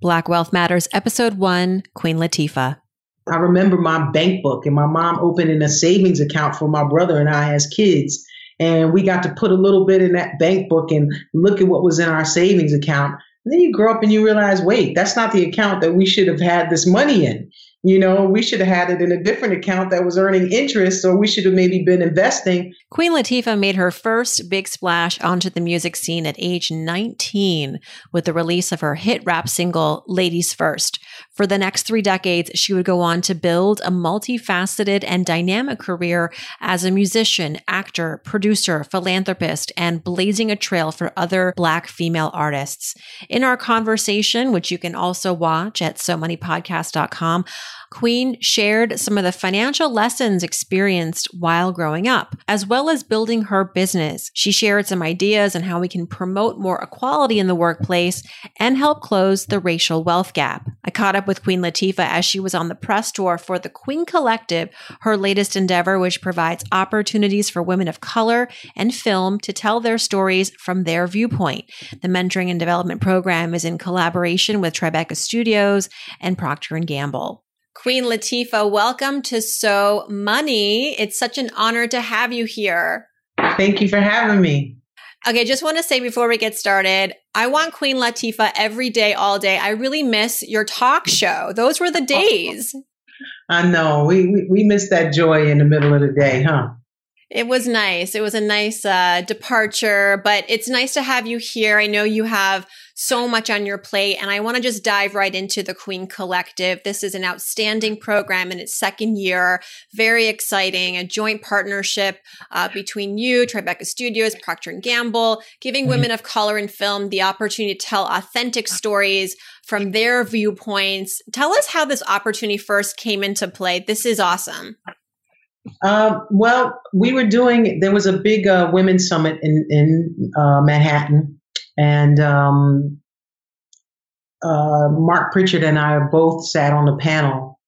Black Wealth Matters, Episode 1 Queen Latifah. I remember my bank book and my mom opening a savings account for my brother and I as kids. And we got to put a little bit in that bank book and look at what was in our savings account. And then you grow up and you realize, wait, that's not the account that we should have had this money in. You know, we should have had it in a different account that was earning interest, or we should have maybe been investing. Queen Latifah made her first big splash onto the music scene at age 19 with the release of her hit rap single, Ladies First. For the next three decades, she would go on to build a multifaceted and dynamic career as a musician, actor, producer, philanthropist, and blazing a trail for other Black female artists. In our conversation, which you can also watch at so podcast.com, Queen shared some of the financial lessons experienced while growing up, as well as building her business. She shared some ideas on how we can promote more equality in the workplace and help close the racial wealth gap. I caught up with Queen Latifah as she was on the press tour for the Queen Collective, her latest endeavor, which provides opportunities for women of color and film to tell their stories from their viewpoint. The mentoring and development program is in collaboration with Tribeca Studios and Procter & Gamble. Queen Latifah, welcome to So Money. It's such an honor to have you here. Thank you for having me. Okay, just want to say before we get started, I want Queen Latifah every day, all day. I really miss your talk show. Those were the days. I know. We, we, we miss that joy in the middle of the day, huh? It was nice. It was a nice uh, departure, but it's nice to have you here. I know you have so much on your plate, and I want to just dive right into the Queen Collective. This is an outstanding program in its second year. Very exciting. A joint partnership uh, between you, Tribeca Studios, Procter and Gamble, giving mm-hmm. women of color in film the opportunity to tell authentic stories from their viewpoints. Tell us how this opportunity first came into play. This is awesome. Uh, well, we were doing. There was a big uh, women's summit in in uh, Manhattan, and um, uh, Mark Pritchard and I both sat on the panel.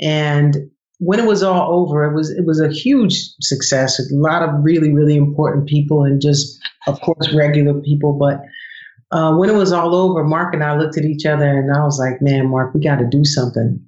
And when it was all over, it was it was a huge success. A lot of really really important people, and just of course regular people. But uh, when it was all over, Mark and I looked at each other, and I was like, "Man, Mark, we got to do something."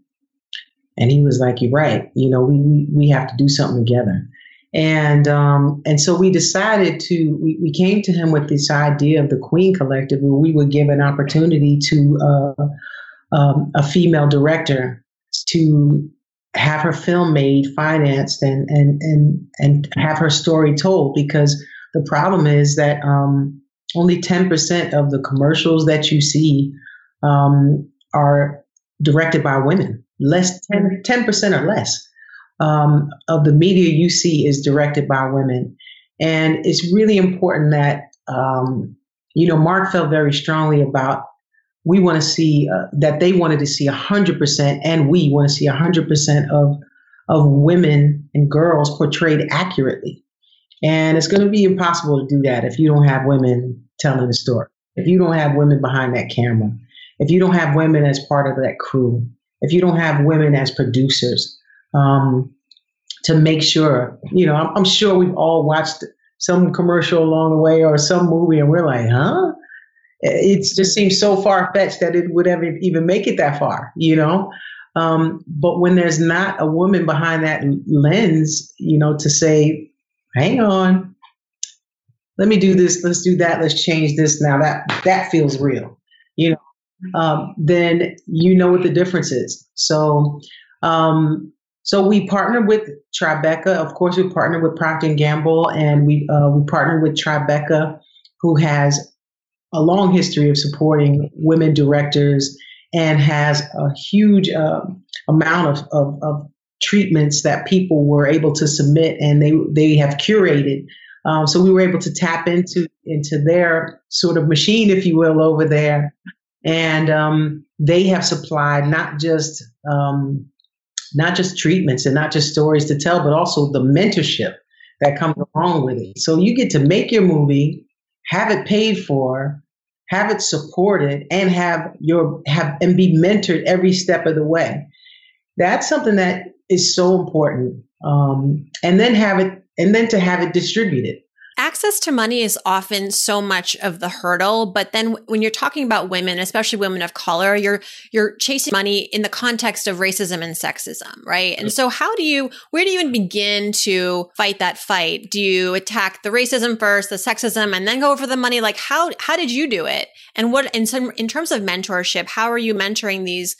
And he was like, "You're right. You know, we we, we have to do something together." And um, and so we decided to we, we came to him with this idea of the Queen Collective, where we would give an opportunity to uh, um, a female director to have her film made, financed, and and and and have her story told. Because the problem is that um, only ten percent of the commercials that you see um, are directed by women less 10 percent or less um, of the media you see is directed by women, and it's really important that um, you know Mark felt very strongly about we want to see uh, that they wanted to see hundred percent, and we want to see hundred percent of of women and girls portrayed accurately. And it's going to be impossible to do that if you don't have women telling the story, if you don't have women behind that camera, if you don't have women as part of that crew, if you don't have women as producers, um, to make sure. You know, I'm, I'm, sure we've all watched some commercial along the way or some movie, and we're like, huh? It just seems so far fetched that it would ever even make it that far. You know. Um, but when there's not a woman behind that lens, you know, to say, hang on, let me do this, let's do that, let's change this now, that that feels real, you know, um, then you know what the difference is. So um, so we partnered with Tribeca. Of course, we partnered with Procter & Gamble, and we uh, we partnered with Tribeca, who has a long history of supporting women directors and has a huge uh, amount of, of, of, treatments that people were able to submit, and they they have curated. Um, so we were able to tap into into their sort of machine, if you will, over there, and um, they have supplied not just um, not just treatments and not just stories to tell, but also the mentorship that comes along with it. So you get to make your movie, have it paid for, have it supported, and have your have and be mentored every step of the way. That's something that is so important. Um, and then have it and then to have it distributed. Access to money is often so much of the hurdle but then when you're talking about women especially women of color you're you're chasing money in the context of racism and sexism right? And so how do you where do you even begin to fight that fight? Do you attack the racism first the sexism and then go for the money? Like how how did you do it? And what in some in terms of mentorship how are you mentoring these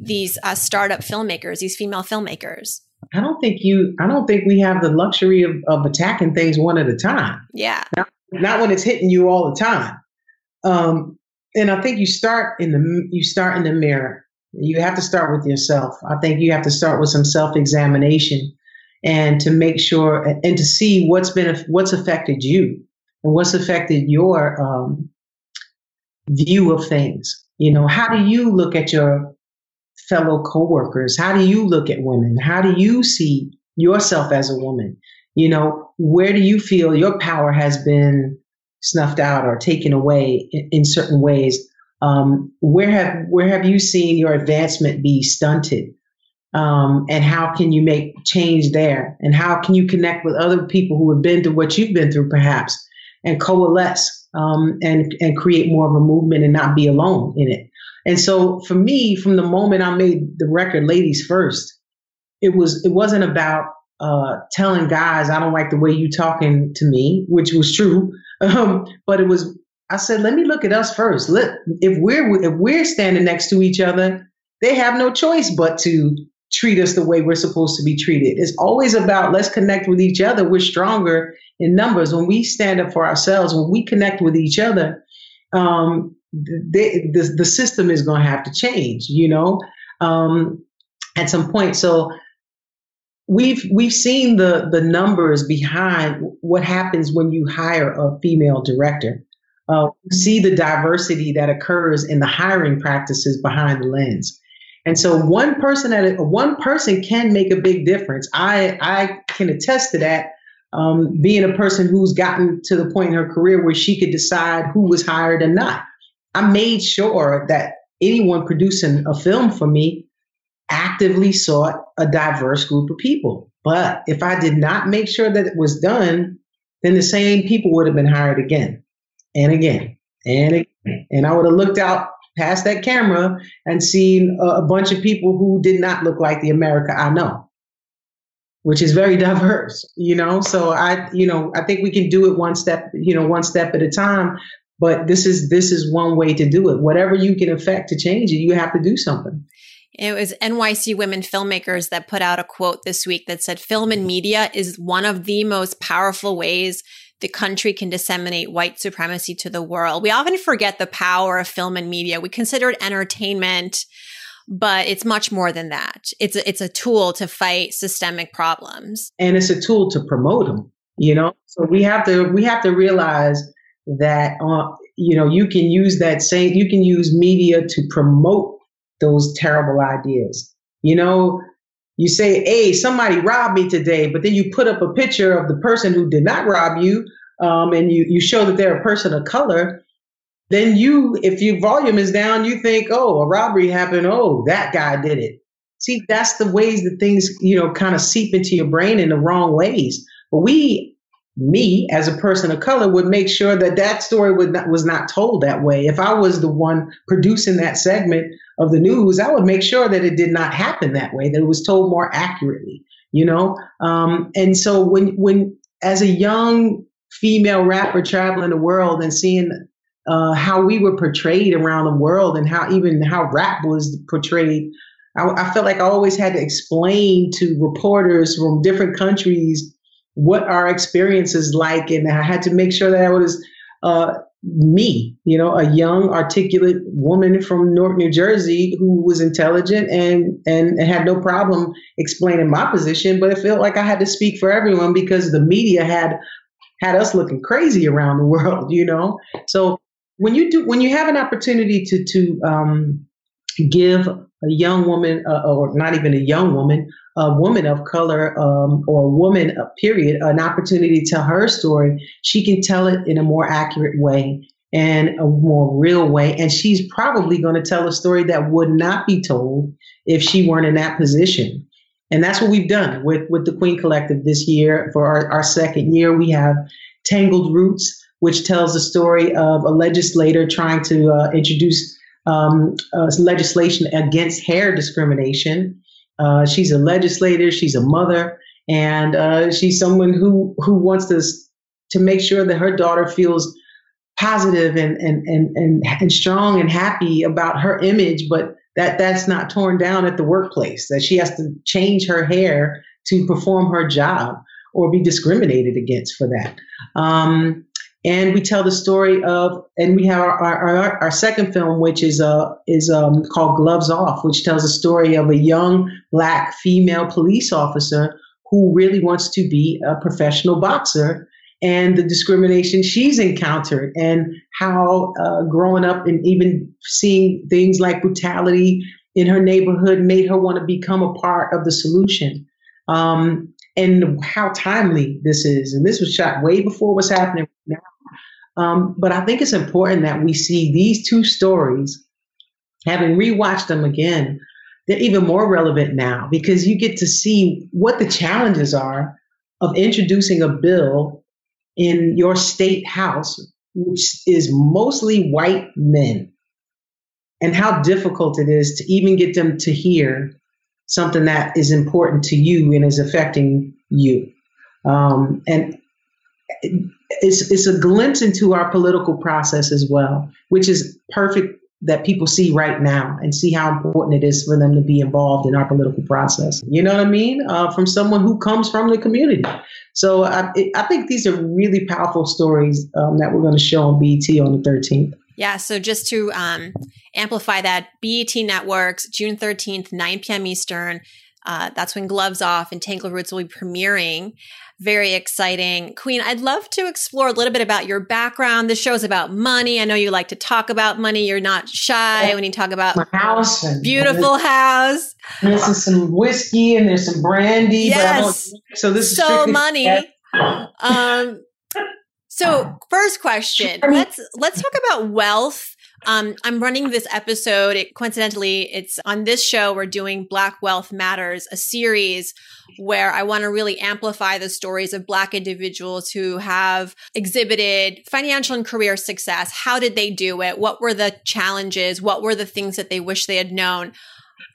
these uh, startup filmmakers these female filmmakers I don't think you, I don't think we have the luxury of, of attacking things one at a time. Yeah. Not, not when it's hitting you all the time. Um, and I think you start in the, you start in the mirror. You have to start with yourself. I think you have to start with some self examination and to make sure and to see what's been, what's affected you and what's affected your, um, view of things. You know, how do you look at your fellow coworkers? How do you look at women? How do you see yourself as a woman? You know, where do you feel your power has been snuffed out or taken away in, in certain ways? Um, where have where have you seen your advancement be stunted? Um, and how can you make change there? And how can you connect with other people who have been through what you've been through, perhaps, and coalesce um, and and create more of a movement and not be alone in it? And so for me, from the moment I made the record Ladies First, it was it wasn't about uh, telling guys I don't like the way you talking to me, which was true. Um, but it was I said, let me look at us first. Let if we're if we're standing next to each other, they have no choice but to treat us the way we're supposed to be treated. It's always about let's connect with each other. We're stronger in numbers when we stand up for ourselves. When we connect with each other, um, they, the, the system is going to have to change, you know, um, at some point. So we've we've seen the the numbers behind what happens when you hire a female director. Uh, see the diversity that occurs in the hiring practices behind the lens. And so one person at a, one person can make a big difference. I I can attest to that. Um, being a person who's gotten to the point in her career where she could decide who was hired and not. I made sure that anyone producing a film for me actively sought a diverse group of people. But if I did not make sure that it was done, then the same people would have been hired again and again and again. And I would have looked out past that camera and seen a, bunch of people who did not look like the America I know, which is very diverse, you know? So I, you know, I think we can do it one step, you know, one step at a time but this is this is one way to do it whatever you can affect to change it you have to do something it was NYC women filmmakers that put out a quote this week that said film and media is one of the most powerful ways the country can disseminate white supremacy to the world. We often forget the power of film and media. We consider it entertainment, but it's much more than that. It's a, it's a tool to fight systemic problems. And it's a tool to promote them, you know? So we have to we have to realize that uh, you know you can use that same you can use media to promote those terrible ideas. You know you say hey somebody robbed me today but then you put up a picture of the person who did not rob you um, and you, you show that they're a person of color then you if your volume is down you think oh a robbery happened. Oh that guy did it. See that's the ways that things you know kind of seep into your brain in the wrong ways. But we me as a person of color would make sure that that story would not, was not told that way. If I was the one producing that segment of the news, I would make sure that it did not happen that way, that it was told more accurately, you know? Um, and so when, when, as a young female rapper traveling the world and seeing uh, how we were portrayed around the world and how even how rap was portrayed, I, I felt like I always had to explain to reporters from different countries what our experience is like. And I had to make sure that I was uh, me, you know, a young, articulate woman from Newark, New Jersey who was intelligent and, and, and had no problem explaining my position. But it felt like I had to speak for everyone because the media had had us looking crazy around the world, you know. So when you do, when you have an opportunity to to um, give a young woman, uh, or not even a young woman, a woman of color um, or a woman, uh, period, an opportunity to tell her story, she can tell it in a more accurate way and a more real way. And she's probably going to tell a story that would not be told if she weren't in that position. And that's what we've done with, with the Queen Collective this year. For our, our second year, we have Tangled Roots, which tells the story of a legislator trying to uh, introduce um, uh, legislation against hair discrimination. Uh, she's a legislator, she's a mother, and uh, she's someone who who wants to to make sure that her daughter feels positive and and and and, and strong and happy about her image, but that that's not torn down at the workplace. That she has to change her hair to perform her job or be discriminated against for that. Um, and we tell the story of, and we have our, our, our second film, which is uh, is um, called Gloves Off, which tells the story of a young black female police officer who really wants to be a professional boxer and the discrimination she's encountered and how uh, growing up and even seeing things like brutality in her neighborhood made her want to become a part of the solution. Um, and how timely this is. And this was shot way before what's happening. Um, but I think it's important that we see these two stories, having rewatched them again, they're even more relevant now because you get to see what the challenges are of introducing a bill in your state house, which is mostly white men, and how difficult it is to even get them to hear something that is important to you and is affecting you. Um, and it's, it's a glimpse into our political process as well, which is perfect that people see right now and see how important it is for them to be involved in our political process. You know what I mean? Uh, from someone who comes from the community. So I, I think these are really powerful stories um, that we're going to show on BET on the 13th. Yeah, so just to um, amplify that, BET Networks, June 13th, 9 p.m. Eastern. Uh, that's when Gloves Off and Tangled Roots will be premiering. Very exciting. Queen, I'd love to explore a little bit about your background. This show is about money. I know you like to talk about money. You're not shy when you talk about my house. beautiful house. This is some whiskey and there's some brandy. Yes. so this is so money. Um, so first question, let's let's talk about wealth. Um, I'm running this episode. It, coincidentally, it's on this show. We're doing Black Wealth Matters, a series where I want to really amplify the stories of Black individuals who have exhibited financial and career success. How did they do it? What were the challenges? What were the things that they wish they had known?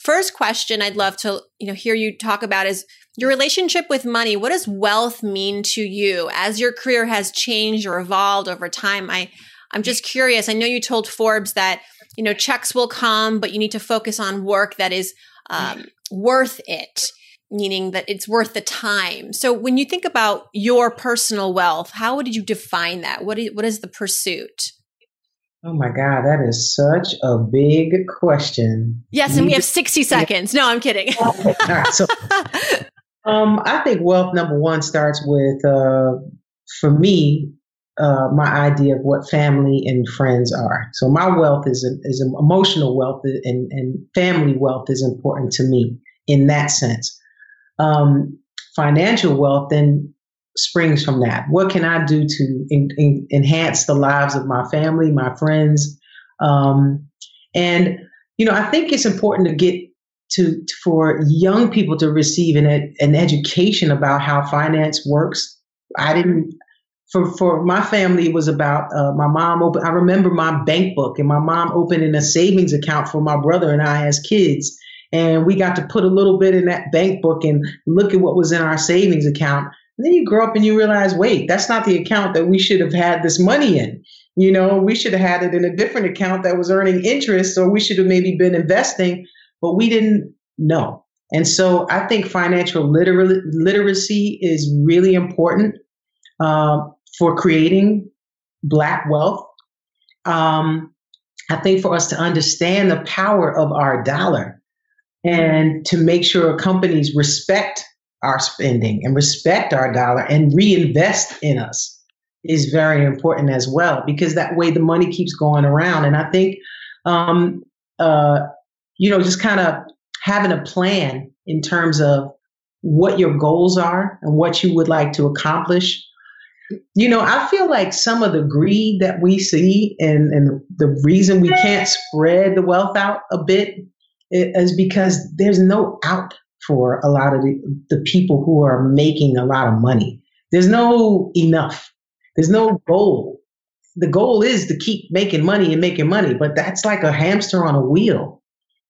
First question I'd love to you know hear you talk about is your relationship with money. What does wealth mean to you as your career has changed or evolved over time? I I'm just curious. I know you told Forbes that you know checks will come, but you need to focus on work that is um, worth it, meaning that it's worth the time. So when you think about your personal wealth, how would you define that? What is, what is the pursuit? Oh my God, that is such a big question. Yes, and we have 60 seconds. No, I'm kidding. All right, so um, I think wealth number one starts with, uh, for me, uh, my idea of what family and friends are. So my wealth is a, is emotional wealth and, and family wealth is important to me in that sense. Um, financial wealth then springs from that. What can I do to in, in, enhance the lives of my family, my friends? Um, and, you know, I think it's important to get to, for young people to receive an, an education about how finance works. I didn't, for, for my family, it was about uh, my mom open. I remember my bank book and my mom opening a savings account for my brother and I as kids. And we got to put a little bit in that bank book and look at what was in our savings account. And then you grow up and you realize, wait, that's not the account that we should have had this money in. You know, we should have had it in a different account that was earning interest, or we should have maybe been investing, but we didn't know. And so I think financial literacy is really important uh, for creating Black wealth. Um, I think for us to understand the power of our dollar and to make sure companies respect our spending and respect our dollar and reinvest in us is very important as well because that way the money keeps going around. And I think, um, uh, you know, just kind of having a plan in terms of what your goals are and what you would like to accomplish. You know, I feel like some of the greed that we see and, and the reason we can't spread the wealth out a bit eh, is because there's no out for a lot of the, the people who are making a lot of money. There's no enough. There's no goal. The goal is to keep making money and making money, but that's like a hamster on a wheel.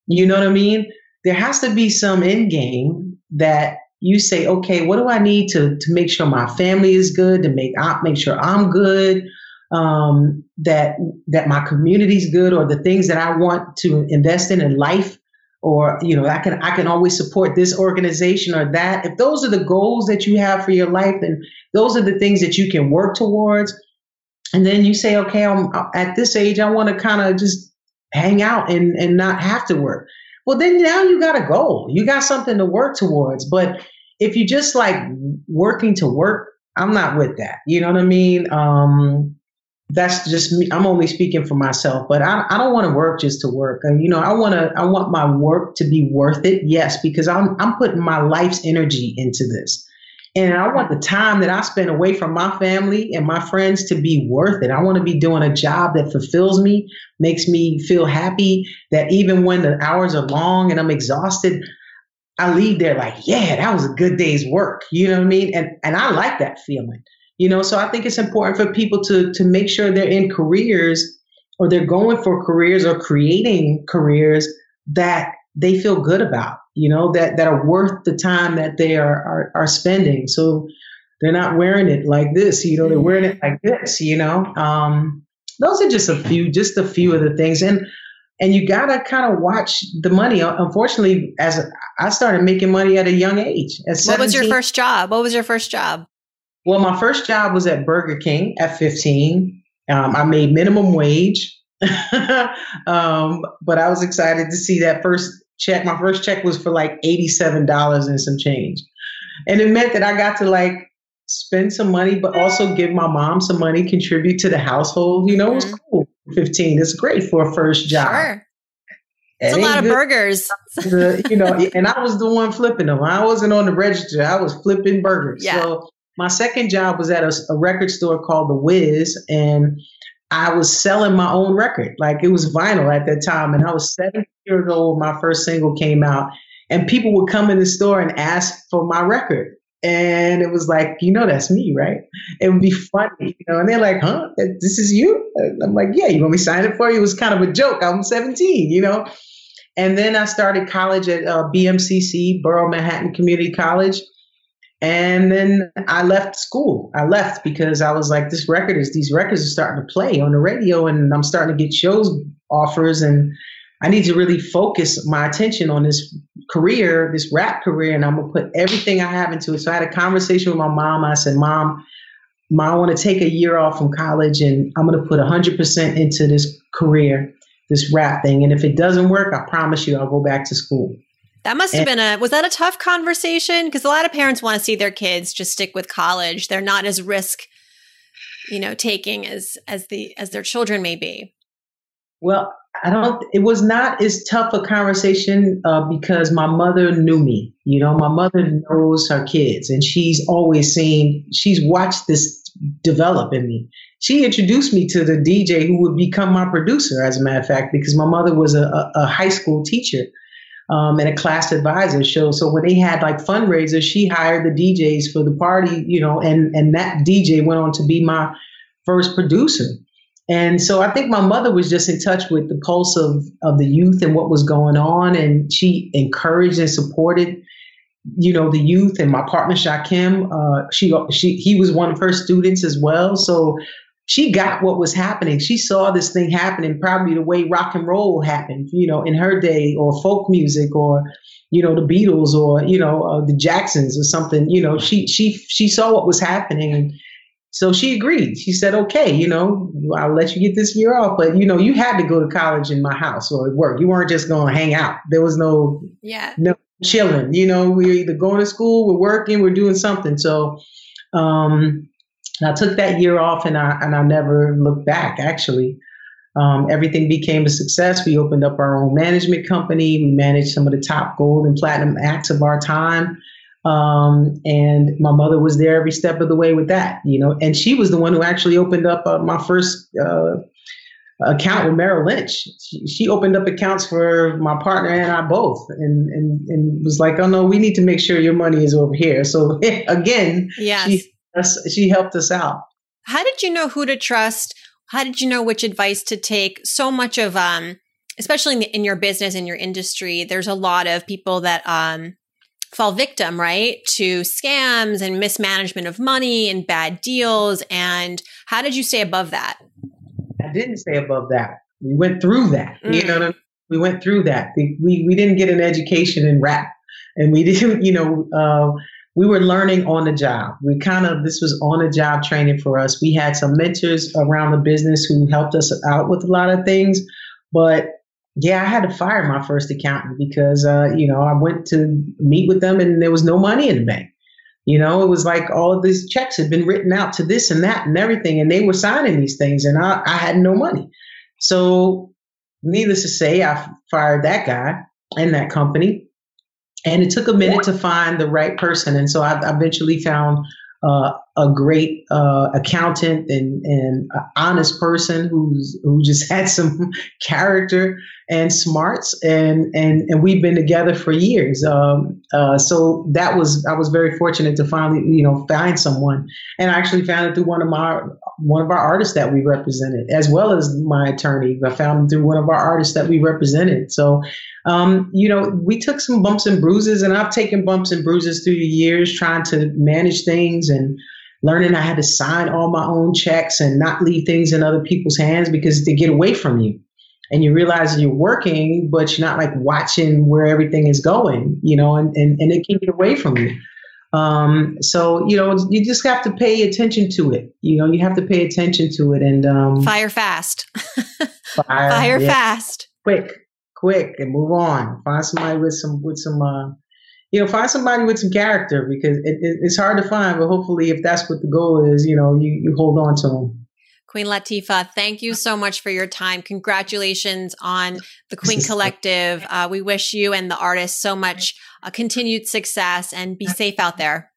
You know what I mean? There has to be some end game that you say, okay, what do I need to to make sure my family is good, to make make sure I'm good, um, that that my community's good, or the things that I want to invest in in life, or you know, I can I can always support this organization or that. If those are the goals that you have for your life, then those are the things that you can work towards. And then you say, okay, I'm at this age, I want to kind of just hang out and and not have to work well then now you got a goal. You got something to work towards. But if you just like working to work i'm not with that. You know what i mean? Um that's just me. I'm only speaking for myself. But i, I don't want to work just to work. And you know i want to i want my work to be worth it yes because i'm i'm putting my life's energy into this and I want the time that I spend away from my family and my friends to be worth it. I want to be doing a job that fulfills me, makes me feel happy, that even when the hours are long and I'm exhausted, I leave there like, yeah, that was a good day's work. You know what I mean? And and I like that feeling. You know, so I think it's important for people to to make sure they're in careers or they're going for careers or creating careers that they feel good about you know, that, that are worth the time that they are, are, are spending. So they're not wearing it like this, you know, they're wearing it like this, you know. Um, those are just a few, just a few of the things. And and you gotta kind of watch the money. Unfortunately, as I started making money at a young age. At what was your first job? What was your first job? Well, my first job was at Burger King at 15. Um, I made minimum wage, um, but I was excited to see that first check. My first check was for like $87 and some change. And it meant that I got to like spend some money, but also give my mom some money, contribute to the household. You know, it was mm-hmm. cool. 15. It's great for a first job. Sure. It's a lot of burgers. you know, and I was the one flipping them. I wasn't on the register. I was flipping burgers. Yeah. So my second job was at a, a record store called The Wiz, and I was selling my own record. Like it was vinyl at that time. And I was seven years old. My first single came out. And people would come in the store and ask for my record. And it was like, you know, that's me, right? It would be funny, you know. And they're like, huh? This is you? I'm like, yeah, you want me to sign it for you? It was kind of a joke. I'm 17, you know. And then I started college at uh, BMCC, Borough Manhattan Community College. And then I left school. I left because I was like, this record is, these records are starting to play on the radio and I'm starting to get shows offers and I need to really focus my attention on this career, this rap career, and I'm gonna put everything I have into it. So I had a conversation with my mom. I said, Mom, Mom, I want to take a year off from college and I'm gonna put 100% into this career, this rap thing. And if it doesn't work, I promise you I'll go back to school. That must have been a was that a tough conversation? Because a lot of parents want to see their kids just stick with college. They're not as risk, you know, taking as as the as their children may be. Well, I don't. It was not as tough a conversation uh, because my mother knew me. You know, my mother knows her kids, and she's always seen. She's watched this develop in me. She introduced me to the DJ who would become my producer, as a matter of fact, because my mother was a, a, a high school teacher um, and a class advisor show. So when they had like fundraisers, she hired the DJs for the party, you know, and and that DJ went on to be my first producer. And so I think my mother was just in touch with the pulse of, of the youth and what was going on. And she encouraged and supported, you know, the youth and my partner Shakim. Uh, she, she, he was one of her students as well. So she got what was happening. She saw this thing happening, probably the way rock and roll happened, you know, in her day, or folk music, or you know, the Beatles, or you know, uh, the Jacksons, or something. You know, she she she saw what was happening, and so she agreed. She said, "Okay, you know, I'll let you get this year off, but you know, you had to go to college in my house or at work. You weren't just going to hang out. There was no yeah no chilling. You know, we we're either going to school, we're working, we're doing something. So." um I took that year off and I, and I never looked back, actually. Um, everything became a success. We opened up our own management company. We managed some of the top gold and platinum acts of our time. Um, and my mother was there every step of the way with that, you know, and she was the one who actually opened up uh, my first uh, account with Merrill Lynch. She, she, opened up accounts for my partner and I both, and, and and was like, "Oh no, we need to make sure your money is over here." So again, yes. she she helped us out. How did you know who to trust? How did you know which advice to take? So much of, um, especially in, the, in your business, in your industry, there's a lot of people that, um, fall victim, right, to scams and mismanagement of money and bad deals. And how did you stay above that? I didn't stay above that. We went through that. Mm. You know I mean? We went through that. We, we didn't get an education in rap and we didn't, you know, uh, we were learning on the job. We kind of, this was on the job training for us. We had some mentors around the business who helped us out with a lot of things. But yeah, I had to fire my first accountant because, uh, you know, I went to meet with them and there was no money in the bank. You know, it was like all of these checks had been written out to this and that and everything, and they were signing these things, and I, I had no money. So, needless to say, I fired that guy and that company. And it took a minute to find the right person. And so I eventually found uh, a great uh, accountant and, and honest person who's who just had some character and smarts. And and and we've been together for years. Um, uh, so that was I was very fortunate to finally you know find someone. And I actually found it through one of my one of our artists that we represented as well as my attorney. I found him through one of our artists that we represented. So um, you know we took some bumps and bruises and I've taken bumps and bruises through the years trying to manage things and learning I had to sign all my own checks and not leave things in other people's hands because they get away from you and you realize you're working, but you're not like watching where everything is going, you know, and, and, and it can get away from you. Um, so, you know, you just have to pay attention to it. You know, you have to pay attention to it and um, fire fast. fire, fire yeah. fast. Quick, quick, and move on. Find somebody with some with some uh, you know, find somebody with some character because it, it, it's hard to find. But hopefully, if that's what the goal is, you know, you, you hold on to them. Queen Latifah, thank you so much for your time. Congratulations on the Queen Collective. Uh, we wish you and the artists so much uh, continued success and be safe out there.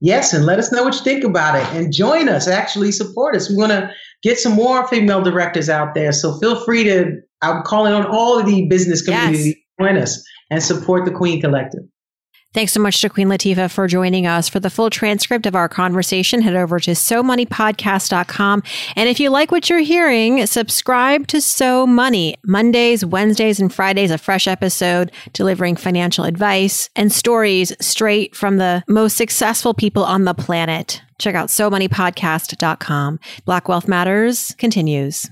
Yes, and let us know what you think about it and join us, actually support us. We want to get some more female directors out there. So feel free to, I'm calling on all of the business community yes. to join us and support the Queen Collective. Thanks so much to Queen Latifah for joining us. For the full transcript of our conversation, head over to SoMoneyPodcast.com. And if you like what you're hearing, subscribe to So Money. Mondays, Wednesdays, and Fridays, a fresh episode delivering financial advice and stories straight from the most successful people on the planet. Check out SoMoneyPodcast.com. Black Wealth Matters continues.